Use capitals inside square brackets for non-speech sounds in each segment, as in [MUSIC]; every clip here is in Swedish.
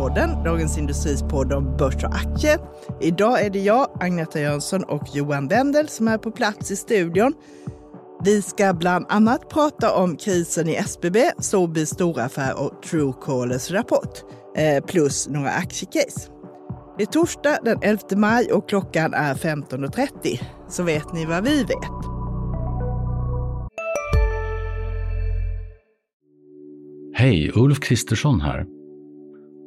Börspodden, Dagens Industris podd om börs och aktier. Idag är det jag, Agneta Jönsson och Johan Wendel som är på plats i studion. Vi ska bland annat prata om krisen i SBB, Sobeys storaffär och Truecallers rapport, eh, plus några aktiecase. Det är torsdag den 11 maj och klockan är 15.30, så vet ni vad vi vet. Hej, Ulf Kristersson här.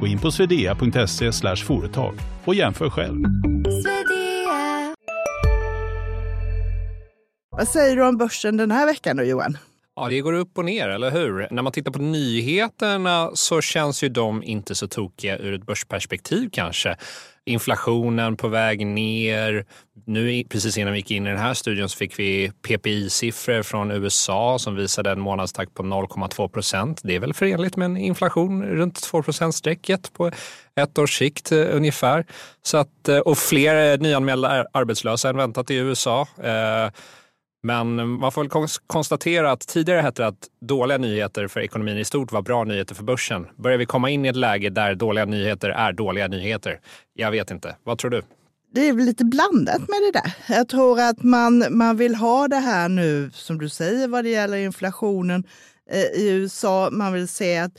Gå in på swedea.se företag och jämför själv. Vad säger du om börsen den här veckan då, Johan? Ja, det går upp och ner, eller hur? När man tittar på nyheterna så känns ju de inte så tokiga ur ett börsperspektiv kanske. Inflationen på väg ner. Nu precis innan vi gick in i den här studion så fick vi PPI-siffror från USA som visade en månadstakt på 0,2 procent. Det är väl förenligt med en inflation runt 2 strecket på ett års sikt eh, ungefär. Så att, eh, och fler eh, nyanmälda arbetslösa än väntat i USA. Eh, men man får väl konstatera att tidigare hette det att dåliga nyheter för ekonomin i stort var bra nyheter för börsen. Börjar vi komma in i ett läge där dåliga nyheter är dåliga nyheter? Jag vet inte. Vad tror du? det är väl lite blandat med det där. Jag tror att man, man vill ha det här nu, som du säger, vad det gäller inflationen eh, i USA. Man vill se att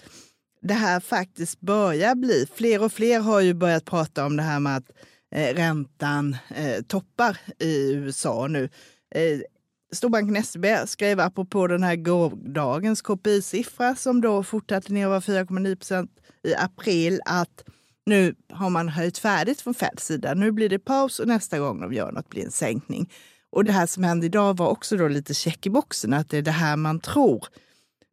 det här faktiskt börjar bli, fler och fler har ju börjat prata om det här med att eh, räntan eh, toppar i USA nu. Eh, Storbanken SEB skrev apropå den här gårdagens KPI-siffra som då fortsatte ner var 4,9 procent i april att nu har man höjt färdigt från Feds sida. Nu blir det paus och nästa gång de gör något blir en sänkning. Och det här som hände idag var också då lite check i boxen, att det är det här man tror.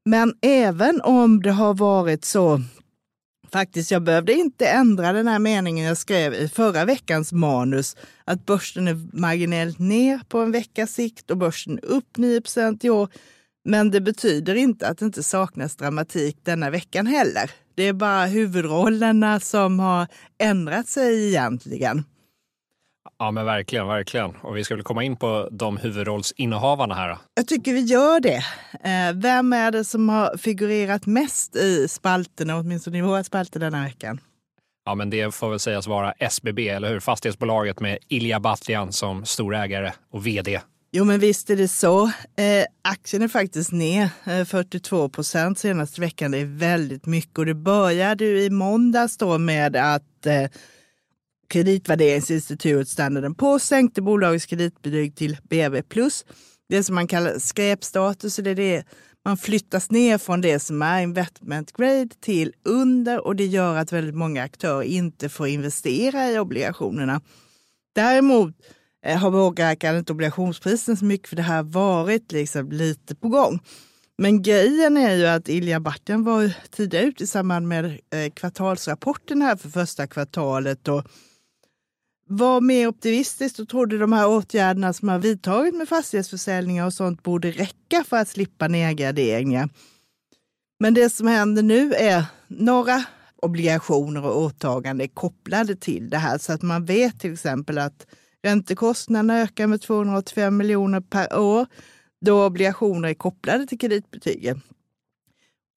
Men även om det har varit så Faktiskt, jag behövde inte ändra den här meningen jag skrev i förra veckans manus, att börsen är marginellt ner på en veckas sikt och börsen upp 9 i år. Men det betyder inte att det inte saknas dramatik denna veckan heller. Det är bara huvudrollerna som har ändrat sig egentligen. Ja men verkligen, verkligen. Och vi ska väl komma in på de huvudrollsinnehavarna här. Jag tycker vi gör det. Eh, vem är det som har figurerat mest i spalterna, åtminstone i våra spalter denna veckan? Ja, men det får väl sägas vara SBB, eller hur? Fastighetsbolaget med Ilja Batljan som storägare och vd. Jo, men visst är det så. Eh, aktien är faktiskt ner eh, 42 procent senaste veckan. Det är väldigt mycket och det började ju i måndags då med att eh, kreditvärderingsinstitutet Standard på sänkte bolagets kreditbetyg till BB+. Det som man kallar skräpstatus, det är det man flyttas ner från det som är investment grade till under och det gör att väldigt många aktörer inte får investera i obligationerna. Däremot eh, har påverkat inte obligationsprisen så mycket för det har varit liksom lite på gång. Men grejen är ju att Ilja Batten var tidigare ute i samband med eh, kvartalsrapporten här för första kvartalet och var mer optimistisk och trodde de här åtgärderna som har vidtagit med fastighetsförsäljningar och sånt borde räcka för att slippa nedgraderingar. Men det som händer nu är några obligationer och åtaganden kopplade till det här så att man vet till exempel att räntekostnaderna ökar med 285 miljoner per år då obligationer är kopplade till kreditbetygen.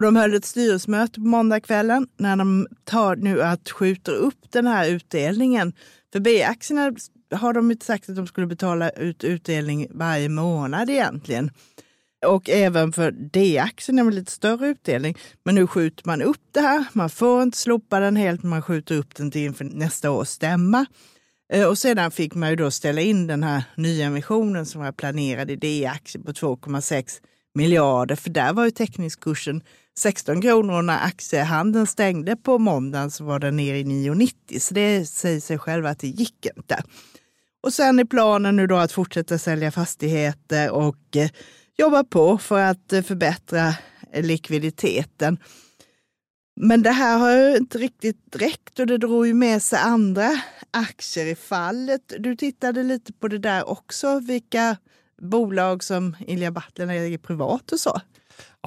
De höll ett styrelsemöte på måndagskvällen när de tar nu att skjuter upp den här utdelningen för B-aktierna har de inte sagt att de skulle betala ut utdelning varje månad egentligen. Och även för D-aktien med lite större utdelning. Men nu skjuter man upp det här. Man får inte slopa den helt, man skjuter upp den till inför nästa års stämma. Eh, och sedan fick man ju då ställa in den här nyemissionen som var planerad i D-aktier på 2,6 miljarder. För där var ju teckningskursen 16 kronor och när aktiehandeln stängde på måndagen så var den nere i 9,90. Så det säger sig själv att det gick inte. Och sen är planen nu då att fortsätta sälja fastigheter och eh, jobba på för att eh, förbättra likviditeten. Men det här har ju inte riktigt räckt och det drog ju med sig andra aktier i fallet. Du tittade lite på det där också, vilka bolag som Ilja Batljan äger privat och så.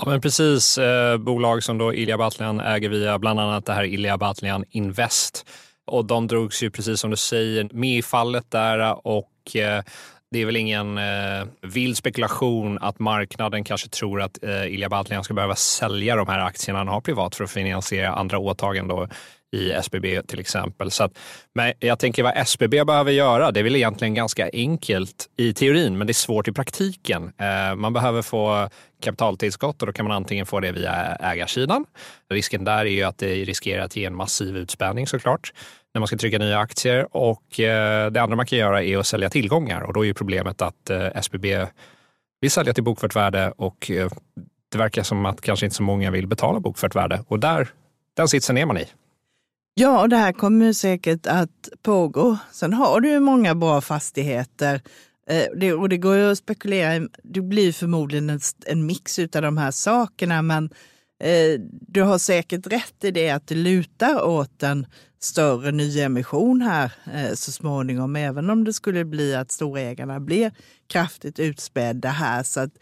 Ja, men precis. Eh, bolag som då Ilja Batljan äger via bland annat det här Ilja Batljan Invest. Och de drogs ju precis som du säger med i fallet där och eh, det är väl ingen eh, vild spekulation att marknaden kanske tror att eh, Ilja Batljan ska behöva sälja de här aktierna han har privat för att finansiera andra åtaganden i SBB till exempel. Så att, men jag tänker vad SBB behöver göra, det är väl egentligen ganska enkelt i teorin, men det är svårt i praktiken. Eh, man behöver få kapitaltillskott och då kan man antingen få det via ägarsidan. Risken där är ju att det riskerar att ge en massiv utspädning såklart när man ska trycka nya aktier och eh, det andra man kan göra är att sälja tillgångar och då är ju problemet att eh, SBB vill sälja till bokfört värde och det verkar som att kanske inte så många vill betala bokfört värde och där, den sitsen är man i. Ja, och det här kommer säkert att pågå. Sen har du ju många bra fastigheter eh, det, och det går ju att spekulera. Det blir förmodligen en, en mix av de här sakerna, men eh, du har säkert rätt i det att det lutar åt en större nyemission här eh, så småningom, även om det skulle bli att storägarna blir kraftigt utspädda här. Så att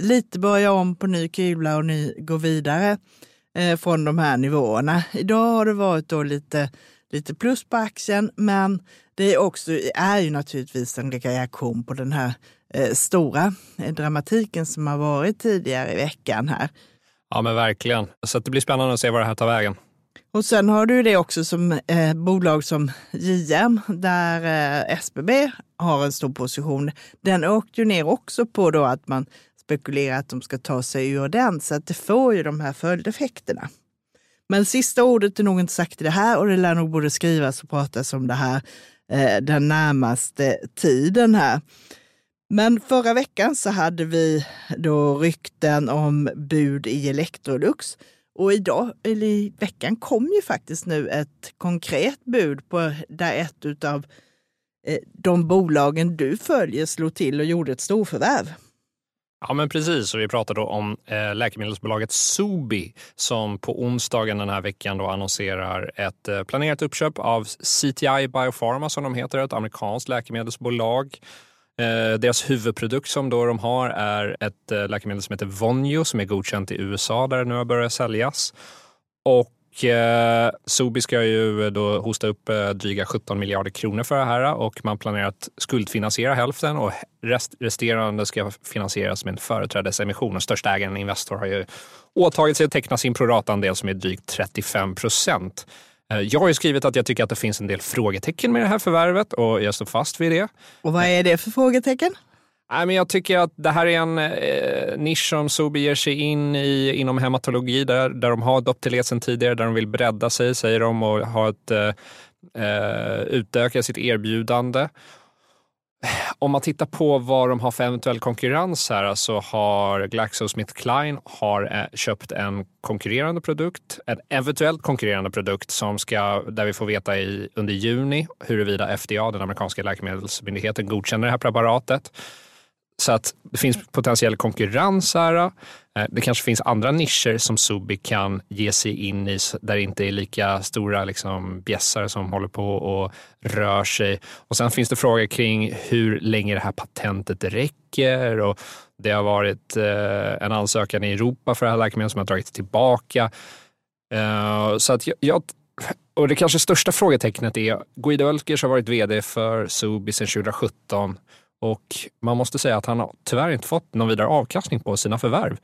lite börja om på ny kula och ny, gå vidare eh, från de här nivåerna. Idag har det varit då lite, lite plus på aktien, men det är, också, är ju naturligtvis en reaktion på den här eh, stora eh, dramatiken som har varit tidigare i veckan här. Ja men verkligen. Så det blir spännande att se var det här tar vägen. Och sen har du det också som eh, bolag som JM där eh, SBB har en stor position. Den åkte ju ner också på då att man spekulerar att de ska ta sig ur den. Så att det får ju de här följdeffekterna. Men sista ordet är nog inte sagt i det här och det lär nog både skrivas och pratas om det här eh, den närmaste tiden här. Men förra veckan så hade vi då rykten om bud i Electrolux. Och idag, eller i veckan, kom ju faktiskt nu ett konkret bud på där ett av eh, de bolagen du följer slog till och gjorde ett storförvärv. Ja, men precis. Och vi pratar då om eh, läkemedelsbolaget Sobi som på onsdagen den här veckan då annonserar ett eh, planerat uppköp av CTI Biopharma som de heter, ett amerikanskt läkemedelsbolag. Eh, deras huvudprodukt som då de har är ett eh, läkemedel som heter Vonjo som är godkänt i USA där det nu har börjat säljas. Och eh, Sobi ska ju då hosta upp eh, dryga 17 miljarder kronor för det här och man planerar att skuldfinansiera hälften och rest, resterande ska finansieras med en företrädesemission. Och största ägaren Investor har ju åtagit sig att teckna sin proratandel som är drygt 35 procent. Eh, jag har ju skrivit att jag tycker att det finns en del frågetecken med det här förvärvet och jag står fast vid det. Och vad är det för frågetecken? Nej, men jag tycker att det här är en eh, nisch som Sobi ger sig in i inom hematologi där, där de har Doptelet sen tidigare, där de vill bredda sig, säger de, och ha ett, eh, eh, utöka sitt erbjudande. Om man tittar på vad de har för eventuell konkurrens här så har GlaxoSmithKline har eh, köpt en konkurrerande produkt, en eventuellt konkurrerande produkt som ska, där vi får veta i, under juni huruvida FDA, den amerikanska läkemedelsmyndigheten, godkänner det här preparatet. Så att det finns potentiell konkurrens här. Eh, det kanske finns andra nischer som Subi kan ge sig in i där det inte är lika stora liksom, bjässar som håller på och rör sig. Och sen finns det frågor kring hur länge det här patentet räcker. Och det har varit eh, en ansökan i Europa för det här läkemedlet som har dragits tillbaka. Eh, så att jag, och det kanske största frågetecknet är Guido Ölkers har varit vd för Subi sedan 2017 och man måste säga att han har tyvärr inte fått någon vidare avkastning på sina förvärv.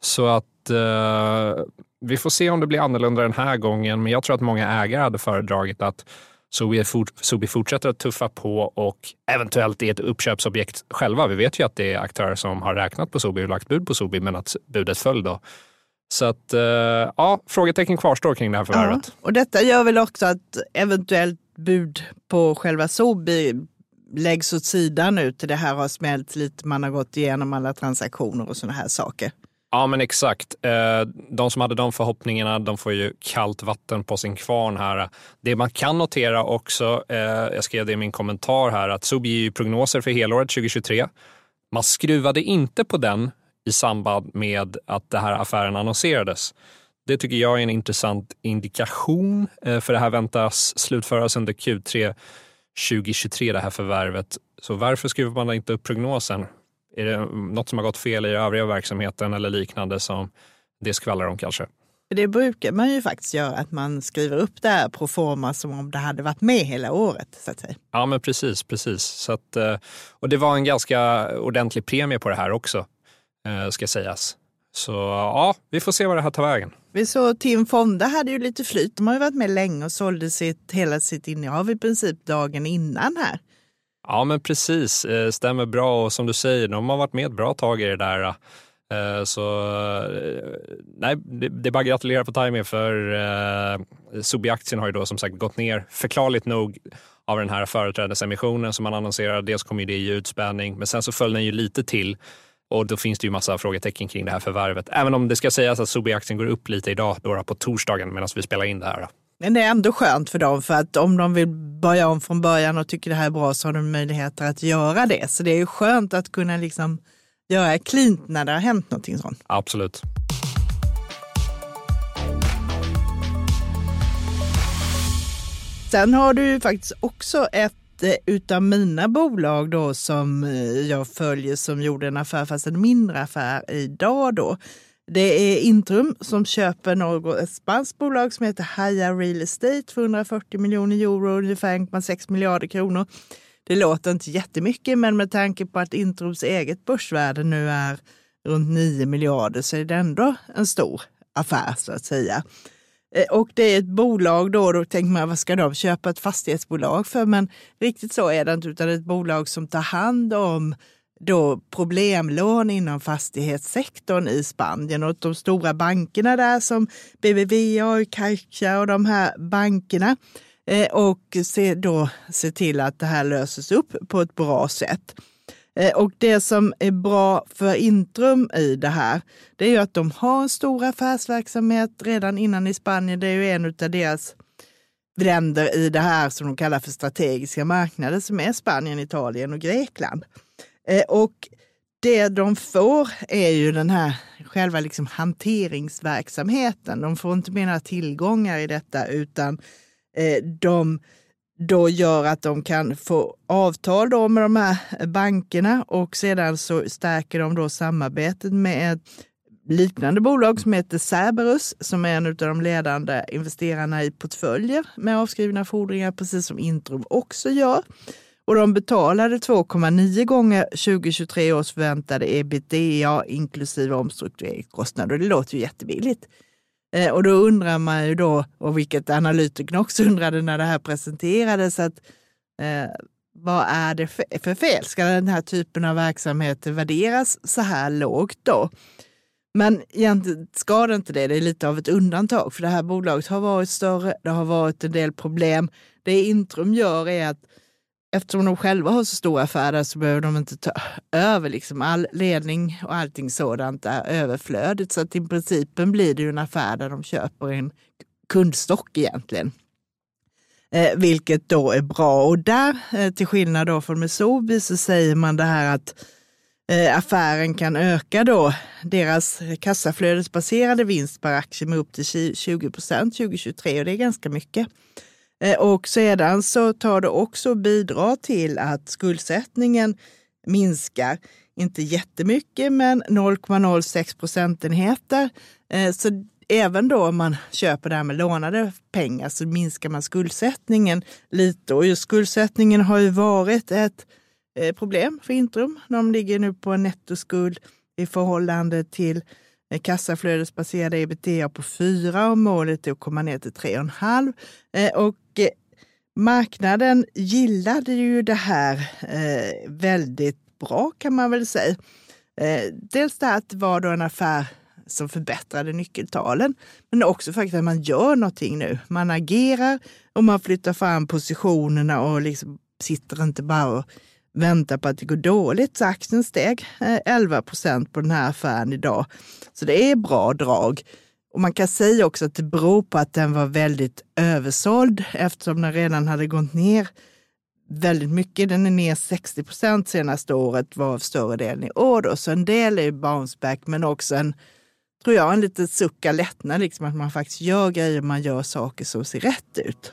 Så att eh, vi får se om det blir annorlunda den här gången. Men jag tror att många ägare hade föredragit att Sobi fortsätter att tuffa på och eventuellt är ett uppköpsobjekt själva. Vi vet ju att det är aktörer som har räknat på Sobi och lagt bud på Sobi men att budet föll då. Så att, eh, ja, frågetecken kvarstår kring det här förvärvet. Ja, och detta gör väl också att eventuellt bud på själva Sobi läggs åt sidan nu till det här har smält lite, man har gått igenom alla transaktioner och sådana här saker. Ja, men exakt. Eh, de som hade de förhoppningarna, de får ju kallt vatten på sin kvarn här. Det man kan notera också, eh, jag skrev det i min kommentar här, att Sobi ger ju prognoser för helåret 2023. Man skruvade inte på den i samband med att det här affären annonserades. Det tycker jag är en intressant indikation, eh, för det här väntas slutföras under Q3 2023, det här förvärvet. Så varför skruvar man inte upp prognosen? Är det något som har gått fel i övriga verksamheten eller liknande som det skvallrar om kanske? Det brukar man ju faktiskt göra, att man skriver upp det här pro forma som om det hade varit med hela året. Så att säga. Ja, men precis. precis. Så att, eh, och det var en ganska ordentlig premie på det här också, eh, ska sägas. Så ja, vi får se vad det här tar vägen. Vi såg Tim Fonda hade ju lite flyt. De har ju varit med länge och sålde sitt, hela sitt innehav i princip dagen innan här. Ja, men precis. Eh, stämmer bra. Och som du säger, de har varit med ett bra tag i det där. Eh, så eh, nej, det är bara att gratulera på timing för eh, Sobi-aktien har ju då som sagt gått ner förklarligt nog av den här företrädesemissionen som man annonserade. Dels kom ju det i utspädning, men sen så föll den ju lite till och då finns det ju massa frågetecken kring det här förvärvet. Även om det ska sägas att Sobi-aktien går upp lite idag, då på torsdagen medan vi spelar in det här. Men det är ändå skönt för dem, för att om de vill börja om från början och tycker det här är bra så har de möjligheter att göra det. Så det är ju skönt att kunna liksom göra klint när det har hänt någonting sånt. Absolut. Sen har du ju faktiskt också ett Eh, utav mina bolag då som eh, jag följer som gjorde en affär, fast en mindre affär idag då. Det är Intrum som köper något, ett spanskt bolag som heter Haya Real Estate för 140 miljoner euro, ungefär 1,6 miljarder kronor. Det låter inte jättemycket, men med tanke på att Intrums eget börsvärde nu är runt 9 miljarder så är det ändå en stor affär så att säga. Eh, och det är ett bolag då, då tänker man vad ska de köpa ett fastighetsbolag för? Men riktigt så är det inte, utan det är ett bolag som tar hand om då problemlån inom fastighetssektorn i Spanien och de stora bankerna där som BBVA och Caixa och de här bankerna eh, och se, då se till att det här löses upp på ett bra sätt. Eh, och det som är bra för Intrum i det här, det är ju att de har en stor affärsverksamhet redan innan i Spanien. Det är ju en av deras länder i det här som de kallar för strategiska marknader som är Spanien, Italien och Grekland. Eh, och det de får är ju den här själva liksom hanteringsverksamheten. De får inte mer tillgångar i detta utan eh, de då gör att de kan få avtal då med de här bankerna och sedan så stärker de då samarbetet med ett liknande bolag som heter Cerberus som är en av de ledande investerarna i portföljer med avskrivna fordringar, precis som Intrum också gör. Och de betalade 2,9 gånger 2023 års förväntade ebitda inklusive omstruktureringskostnader. Det låter ju jättebilligt. Eh, och då undrar man ju då, och vilket analytikerna också [LAUGHS] undrade när det här presenterades, att eh, vad är det för fel? Ska den här typen av verksamheter värderas så här lågt då? Men egentligen ska det inte det. Det är lite av ett undantag, för det här bolaget har varit större. Det har varit en del problem. Det Intrum gör är att eftersom de själva har så stora affärer så behöver de inte ta över liksom all ledning och allting sådant är överflödigt. Så att i principen blir det ju en affär där de köper en kundstock egentligen. Eh, vilket då är bra. Och där, eh, till skillnad då från Mesobi, så säger man det här att eh, affären kan öka då deras kassaflödesbaserade vinst per aktie med upp till 20 procent 2023 och det är ganska mycket. Eh, och sedan så tar det också bidra till att skuldsättningen minskar. Inte jättemycket, men 0,06 procentenheter. Eh, så även då om man köper det här med lånade pengar så minskar man skuldsättningen lite. Och just skuldsättningen har ju varit ett eh, problem för Intrum. De ligger nu på en nettoskuld i förhållande till kassaflödesbaserade ebitda på 4 och målet är att komma ner till 3,5. Och Marknaden gillade ju det här eh, väldigt bra kan man väl säga. Eh, dels det att det var då en affär som förbättrade nyckeltalen, men också faktiskt att man gör någonting nu. Man agerar och man flyttar fram positionerna och liksom sitter inte bara och väntar på att det går dåligt. Så aktien steg eh, 11 procent på den här affären idag. Så det är bra drag. Och man kan säga också att det beror på att den var väldigt översåld eftersom den redan hade gått ner väldigt mycket. Den är ner 60 procent senaste året, varav större delen i år. Då. Så en del är bounce back, men också en, tror jag, en liten sucka lättnad. Liksom att man faktiskt gör grejer, man gör saker som ser rätt ut.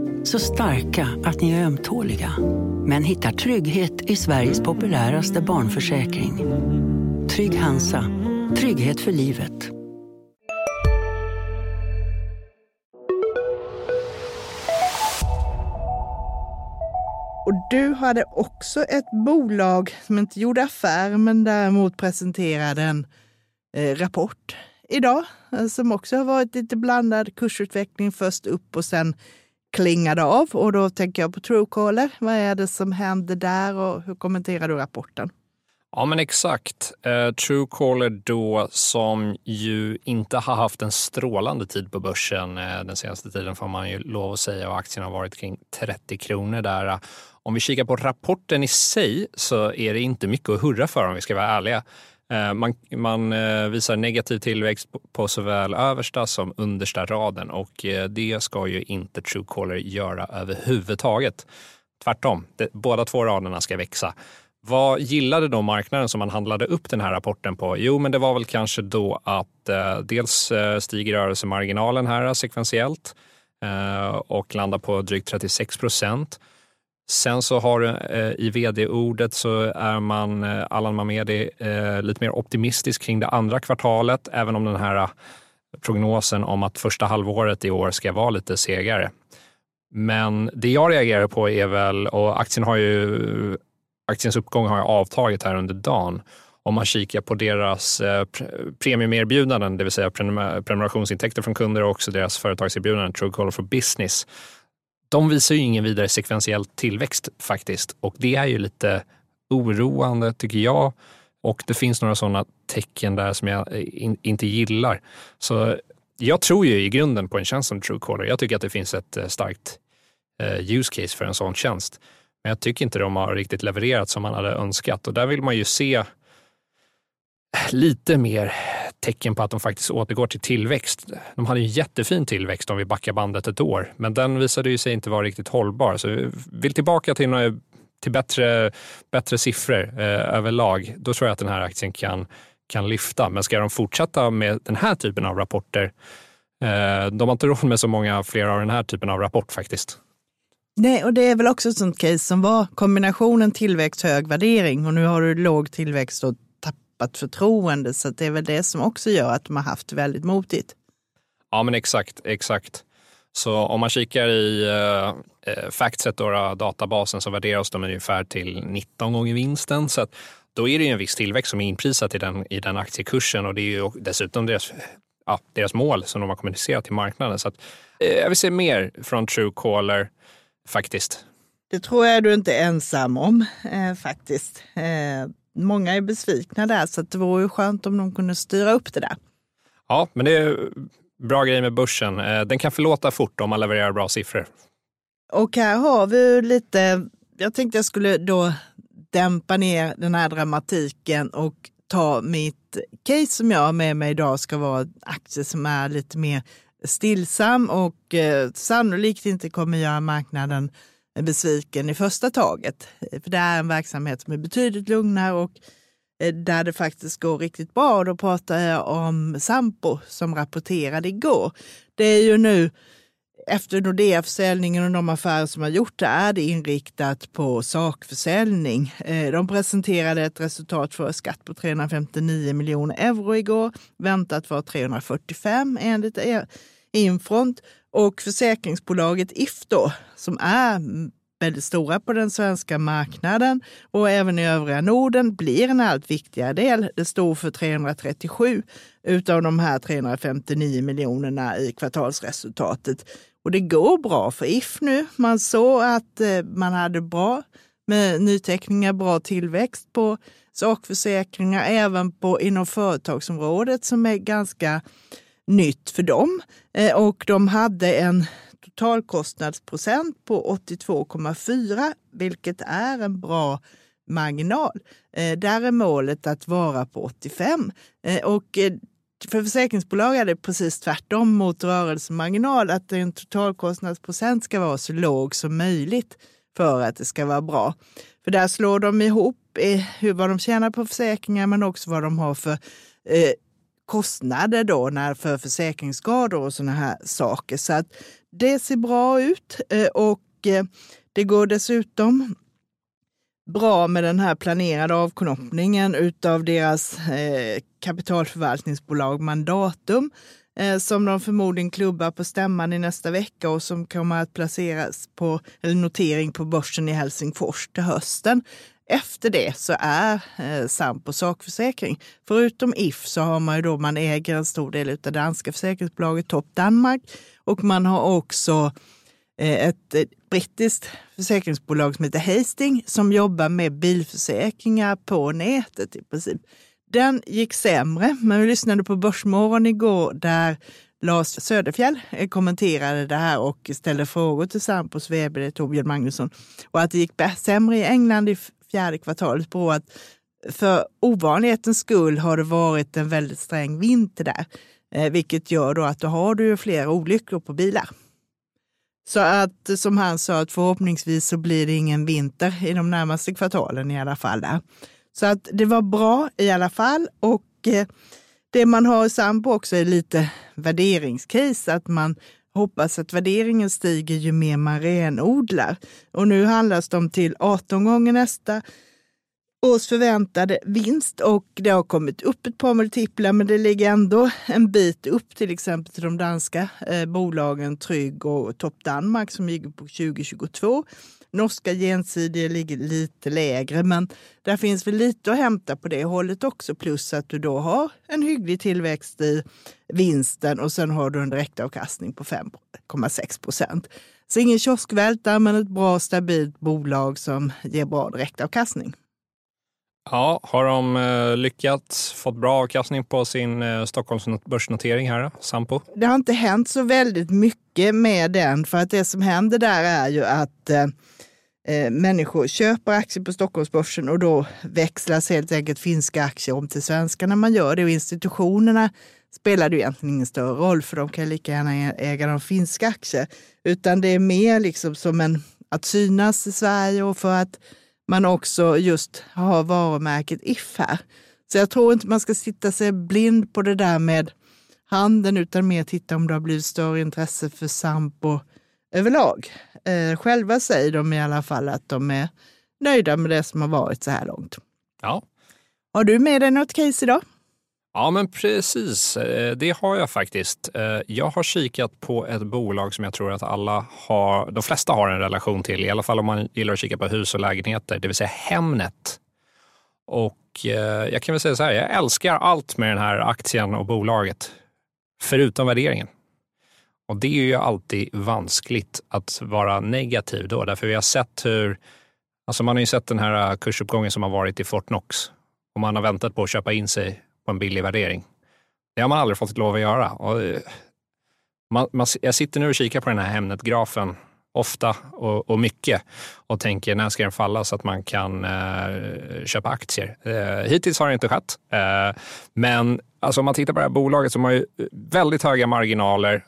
Så starka att ni är ömtåliga. Men hittar trygghet i Sveriges populäraste barnförsäkring. Trygg Hansa. Trygghet för livet. Och du hade också ett bolag som inte gjorde affär men däremot presenterade en eh, rapport idag eh, som också har varit lite blandad kursutveckling. Först upp och sen klingade av. Och då tänker jag på Truecaller. Vad är det som händer där och hur kommenterar du rapporten? Ja, men exakt. Eh, Truecaller då som ju inte har haft en strålande tid på börsen eh, den senaste tiden får man ju lov att säga och aktien har varit kring 30 kronor där. Om vi kikar på rapporten i sig så är det inte mycket att hurra för om vi ska vara ärliga. Eh, man, man, eh, visar negativ tillväxt på såväl översta som understa raden och eh, det ska ju inte Truecaller göra överhuvudtaget. Tvärtom, det, båda två raderna ska växa. Vad gillade då marknaden som man handlade upp den här rapporten på? Jo, men det var väl kanske då att eh, dels stiger rörelsemarginalen här sekventiellt eh, och landar på drygt 36 procent. Sen så har du eh, i vd-ordet så är man, eh, Allan Mamedi, eh, lite mer optimistisk kring det andra kvartalet, även om den här eh, prognosen om att första halvåret i år ska vara lite segare. Men det jag reagerar på är väl, och aktien har ju, aktiens uppgång har ju avtagit här under dagen. Om man kikar på deras eh, premiumerbjudanden, det vill säga prenumerationsintäkter från kunder och också deras företagserbjudanden, Truecaller for Business, de visar ju ingen vidare sekventiell tillväxt faktiskt och det är ju lite oroande tycker jag. Och det finns några sådana tecken där som jag eh, in, inte gillar. Så jag tror ju i grunden på en tjänst som Truecaller. Jag tycker att det finns ett eh, starkt eh, use case för en sån tjänst. Men jag tycker inte de har riktigt levererat som man hade önskat och där vill man ju se lite mer tecken på att de faktiskt återgår till tillväxt. De hade en jättefin tillväxt om vi backar bandet ett år, men den visade ju sig inte vara riktigt hållbar. Så vi vill tillbaka till, några, till bättre, bättre siffror eh, överlag. Då tror jag att den här aktien kan, kan lyfta. Men ska de fortsätta med den här typen av rapporter, eh, de har inte råd med så många fler av den här typen av rapport faktiskt. Nej, och det är väl också ett sånt case som var kombinationen tillväxt hög värdering och nu har du låg tillväxt och tappat förtroende. Så det är väl det som också gör att de har haft väldigt motigt. Ja, men exakt, exakt. Så om man kikar i uh, Factset, då, databasen, så värderas de ungefär till 19 gånger vinsten. Så att då är det ju en viss tillväxt som är inprisat i den, i den aktiekursen och det är ju dessutom deras, ja, deras mål som de har kommunicerat till marknaden. Så att, uh, jag vill se mer från Truecaller faktiskt. Det tror jag du inte är ensam om eh, faktiskt. Eh, många är besvikna där, så det vore ju skönt om de kunde styra upp det där. Ja, men det är bra grej med börsen. Eh, den kan förlåta fort om man levererar bra siffror. Och här har vi lite, jag tänkte jag skulle då dämpa ner den här dramatiken och ta mitt case som jag har med mig idag ska vara aktier som är lite mer stillsam och eh, sannolikt inte kommer göra marknaden besviken i första taget. För det är en verksamhet som är betydligt lugnare och eh, där det faktiskt går riktigt bra. Och då pratar jag om Sampo som rapporterade igår. Det är ju nu efter Nordea-försäljningen och de affärer som har gjort det är det inriktat på sakförsäljning. Eh, de presenterade ett resultat för skatt på 359 miljoner euro igår. Väntat var 345 enligt Infront. Och försäkringsbolaget If då, som är väldigt stora på den svenska marknaden och även i övriga Norden blir en allt viktigare del. Det står för 337 utav de här 359 miljonerna i kvartalsresultatet. Och det går bra för If nu. Man såg att eh, man hade bra med nyteckningar, bra tillväxt på sakförsäkringar, även på inom företagsområdet som är ganska nytt för dem. Eh, och de hade en totalkostnadsprocent på 82,4 vilket är en bra marginal. Eh, där är målet att vara på 85. Eh, och för försäkringsbolag är det precis tvärtom mot rörelsemarginal, att en totalkostnadsprocent ska vara så låg som möjligt för att det ska vara bra. För där slår de ihop hur, vad de tjänar på försäkringar men också vad de har för eh, kostnader då när, för försäkringsskador och sådana här saker. Så att det ser bra ut eh, och eh, det går dessutom bra med den här planerade avknoppningen utav deras eh, kapitalförvaltningsbolag Mandatum som de förmodligen klubbar på stämman i nästa vecka och som kommer att placeras på eller notering på börsen i Helsingfors till hösten. Efter det så är eh, Sampo sakförsäkring. Förutom If så har man ju då, man äger en stor del av danska försäkringsbolaget Top Danmark och man har också Eh, ett brittiskt försäkringsbolag som heter Hasting som jobbar med bilförsäkringar på nätet i princip. Den gick sämre, men vi lyssnade på Börsmorgon igår där Lars Söderfjell eh, kommenterade det här och ställde frågor till Sampos vd Torbjörn Magnusson. Och att det gick sämre i England fjärde kvartalet på att för ovanlighetens skull har det varit en väldigt sträng vinter där, eh, vilket gör då att då har du flera olyckor på bilar. Så att som han sa, att förhoppningsvis så blir det ingen vinter i de närmaste kvartalen i alla fall. Där. Så att det var bra i alla fall. Och eh, det man har i Sambo också är lite värderingscase, att man hoppas att värderingen stiger ju mer man renodlar. Och nu handlas de till 18 gånger nästa års förväntade vinst och det har kommit upp ett par multiplar men det ligger ändå en bit upp till exempel till de danska eh, bolagen Trygg och Top Danmark som ligger på 2022. Norska gensidiga ligger lite lägre men där finns väl lite att hämta på det hållet också plus att du då har en hygglig tillväxt i vinsten och sen har du en direktavkastning på 5,6 procent. Så ingen kioskvältare men ett bra stabilt bolag som ger bra direktavkastning. Ja, har de eh, lyckats fått bra avkastning på sin eh, Stockholmsbörsnotering här, Sampo? Det har inte hänt så väldigt mycket med den, för att det som händer där är ju att eh, eh, människor köper aktier på Stockholmsbörsen och då växlas helt enkelt finska aktier om till svenska när man gör det. Och institutionerna spelar det egentligen ingen större roll, för de kan lika gärna e-, äga de finska aktier. Utan det är mer liksom som en, att synas i Sverige och för att man också just har varumärket If här. Så jag tror inte man ska sitta sig blind på det där med handeln utan mer titta om det har blivit större intresse för Sampo överlag. Eh, själva säger de i alla fall att de är nöjda med det som har varit så här långt. Ja. Har du med dig något case idag? Ja, men precis. Eh, det har jag faktiskt. Eh, jag har kikat på ett bolag som jag tror att alla har, de flesta har en relation till, i alla fall om man gillar att kika på hus och lägenheter, det vill säga Hemnet. Och eh, jag kan väl säga så här, jag älskar allt med den här aktien och bolaget, förutom värderingen. Och det är ju alltid vanskligt att vara negativ då, därför vi har sett hur, alltså man har ju sett den här kursuppgången som har varit i Fortnox och man har väntat på att köpa in sig på en billig värdering. Det har man aldrig fått lov att göra. Och eh, man, man, jag sitter nu och kikar på den här Hemnet-grafen ofta och, och, mycket och tänker när ska den falla så att man kan eh, köpa aktier. Eh, hittills har det inte skett. Eh, men alltså, om man tittar på det här bolaget som har ju eh, väldigt höga marginaler.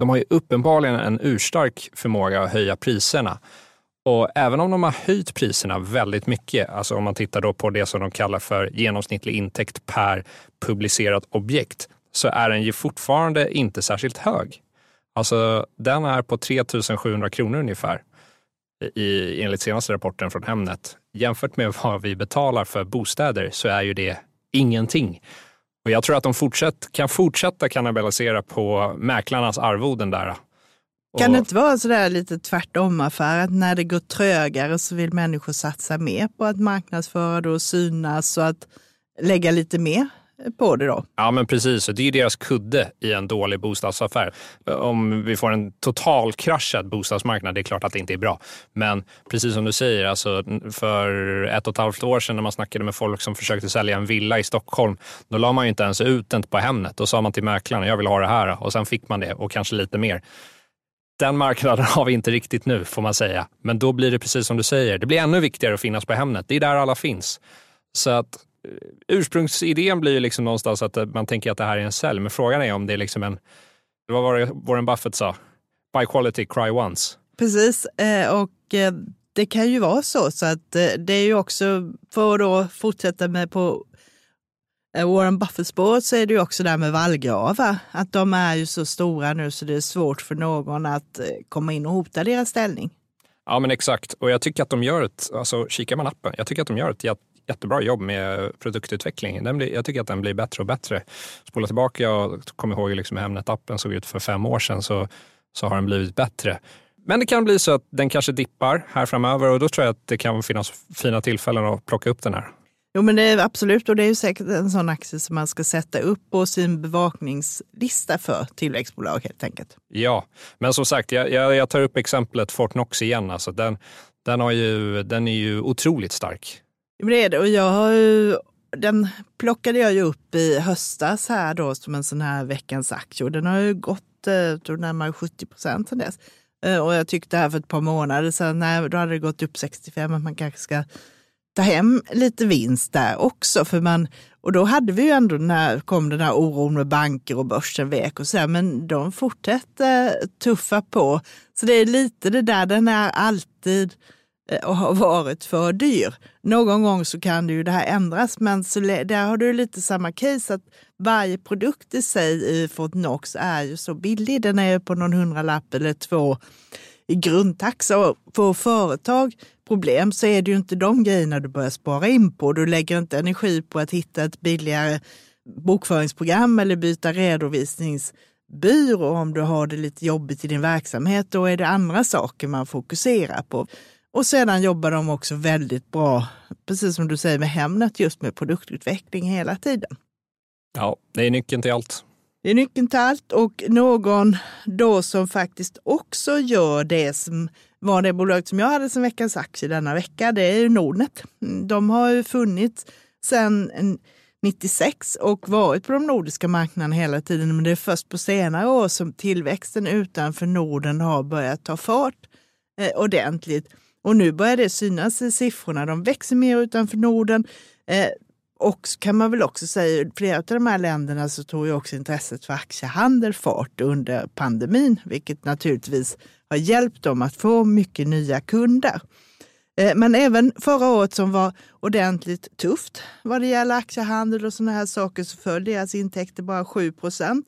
De har ju uppenbarligen en urstark förmåga att höja priserna. Och även om de har höjt priserna väldigt mycket, alltså om man tittar då på det som de kallar för genomsnittlig intäkt per publicerat objekt, så är den ju fortfarande inte särskilt hög. Alltså, den är på 3 700 kronor ungefär i, enligt senaste rapporten från Hemnet. Jämfört med vad vi betalar för bostäder så är ju det ingenting. Och jag tror att de fortsätt, kan fortsätta kannibalisera på mäklarnas arvoden där. Kan det inte vara sådär lite tvärtom affär, att när det går trögare så vill människor satsa mer på att marknadsföra och synas och att lägga lite mer på det då. Ja, men precis. Det är deras kudde i en dålig bostadsaffär. Om vi får en total kraschad bostadsmarknad, det är klart att det inte är bra. Men precis som du säger, alltså för ett och ett halvt år sedan när man snackade med folk som försökte sälja en villa i Stockholm, då la man ju inte ens ut den på Hemnet. Då sa man till mäklaren, jag vill ha det här och sen fick man det och kanske lite mer. Den marknaden har vi inte riktigt nu får man säga. Men då blir det precis som du säger, det blir ännu viktigare att finnas på Hemnet. Det är där alla finns. Så att eh, ursprungsidén blir ju liksom någonstans att eh, man tänker att det här är en cell, men frågan är om det är liksom en, vad var det Warren Buffett sa? Buy quality, cry once. Precis, eh, och det kan ju vara så, så att det är ju också, för att då fortsätta med på Eh, Warren Buffett-spåret så är det ju också där med vallgravar, att de är ju så stora nu så det är svårt för någon att eh, komma in och hota deras ställning. Ja men exakt, och jag tycker att de gör ett, alltså kikar man appen, jag tycker att de gör ett jättebra jobb med produktutveckling. Den blir, jag tycker att den blir bättre och bättre. Spola tillbaka, jag kommer ihåg liksom hur Hemnet-appen såg ut för fem år sedan, så, så har den blivit bättre. Men det kan bli så att den kanske dippar här framöver och då tror jag att det kan finnas fina tillfällen att plocka upp den här. Jo men det är absolut och det är ju säkert en sån aktie som man ska sätta upp på sin bevakningslista för tillväxtbolag helt enkelt. Ja, men som sagt, jag, jag, jag tar upp exemplet Fortnox igen. Alltså den, den, har ju, den är ju otroligt stark. Det är det och jag har ju, den plockade jag ju upp i höstas här då som en sån här veckans aktie och den har ju gått eh, jag tror närmare 70 procent sedan dess. Eh, och jag tyckte här för ett par månader sedan, nej, då hade det gått upp 65, att man kanske ska ta hem lite vinst där också. För man, och då hade vi ju ändå när kom den här oron med banker och börsen vek och så här, men de fortsätter tuffa på. Så det är lite det där, den är alltid eh, och har varit för dyr. Någon gång så kan ju det här ändras, men så, där har du lite samma case att varje produkt i sig i Fortnox är ju så billig. Den är ju på någon hundralapp eller två i grundtaxa. Och får företag problem så är det ju inte de grejerna du börjar spara in på. Du lägger inte energi på att hitta ett billigare bokföringsprogram eller byta redovisningsbyrå om du har det lite jobbigt i din verksamhet. Då är det andra saker man fokuserar på. Och sedan jobbar de också väldigt bra, precis som du säger med Hemnet, just med produktutveckling hela tiden. Ja, det är nyckeln till allt. Det är nyckeln till allt och någon då som faktiskt också gör det som var det bolaget som jag hade som veckans aktie denna vecka, det är ju Nordnet. De har ju funnits sedan 96 och varit på de nordiska marknaderna hela tiden, men det är först på senare år som tillväxten utanför Norden har börjat ta fart eh, ordentligt. Och nu börjar det synas i siffrorna. De växer mer utanför Norden. Eh, och kan man väl också säga, i flera av de här länderna så tog ju också intresset för aktiehandel fart under pandemin, vilket naturligtvis har hjälpt dem att få mycket nya kunder. Eh, men även förra året som var ordentligt tufft vad det gäller aktiehandel och sådana här saker så föll deras intäkter bara 7 procent.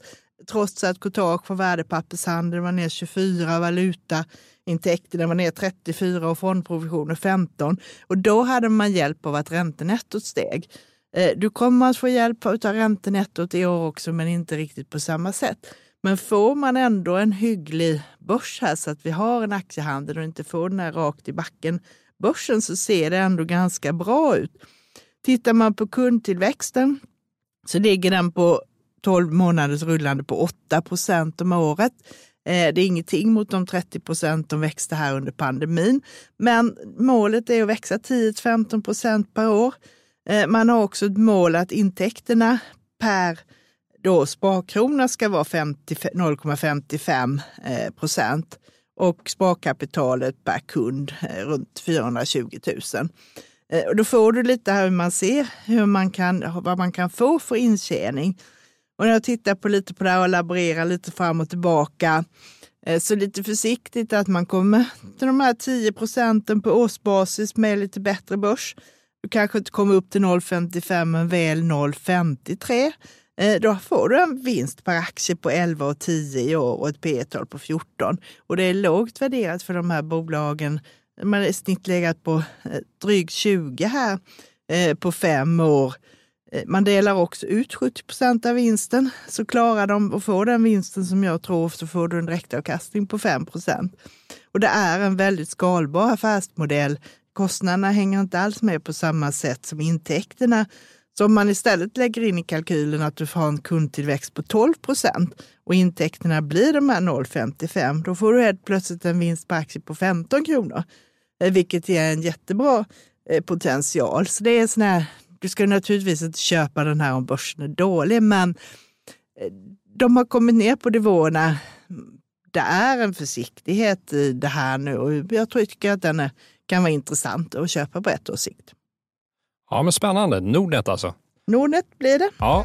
Trots att courtage för värdepappershandel var ner 24, valutaintäkterna var ner 34 och fondprovisioner 15. Och då hade man hjälp av att räntenettot steg. Eh, du kommer att få hjälp av räntenettot i år också, men inte riktigt på samma sätt. Men får man ändå en hygglig börs här så att vi har en aktiehandel och inte får den här rakt i backen börsen så ser det ändå ganska bra ut. Tittar man på kundtillväxten så ligger den på 12 månaders rullande på 8 procent om året. Eh, det är ingenting mot de 30 procent de växte här under pandemin. Men målet är att växa 10-15 procent per år. Eh, man har också ett mål att intäkterna per då sparkrona ska vara 0,55 eh, procent och sparkapitalet per kund eh, runt 420 000. Och då får du lite här hur man ser hur man kan, vad man kan få för intjäning. Och när jag tittar på lite på det här och laborerar lite fram och tillbaka, så lite försiktigt att man kommer till de här 10 procenten på årsbasis med lite bättre börs. Du kanske inte kommer upp till 0,55 men väl 0,53. Eh, då får du en vinst per aktie på 11 och 10 i år och ett P tal på 14. Och det är lågt värderat för de här bolagen. Man har i snitt legat på eh, drygt 20 här eh, på fem år. Man delar också ut 70 procent av vinsten. Så klarar de att få den vinsten som jag tror så får du en direktavkastning på 5 procent. Och det är en väldigt skalbar affärsmodell. Kostnaderna hänger inte alls med på samma sätt som intäkterna. Så om man istället lägger in i kalkylen att du får en kundtillväxt på 12 procent och intäkterna blir de här 0,55, då får du helt plötsligt en vinst på aktie på 15 kronor, eh, vilket ger en jättebra eh, potential. Så det är sån här, du ska naturligtvis inte köpa den här om börsen är dålig, men eh, de har kommit ner på nivåerna. Det är en försiktighet i det här nu och jag tycker att den är kan vara intressant att köpa på ett års sikt. Ja, men spännande. Nordnet alltså. Nordnet blir det. Ja,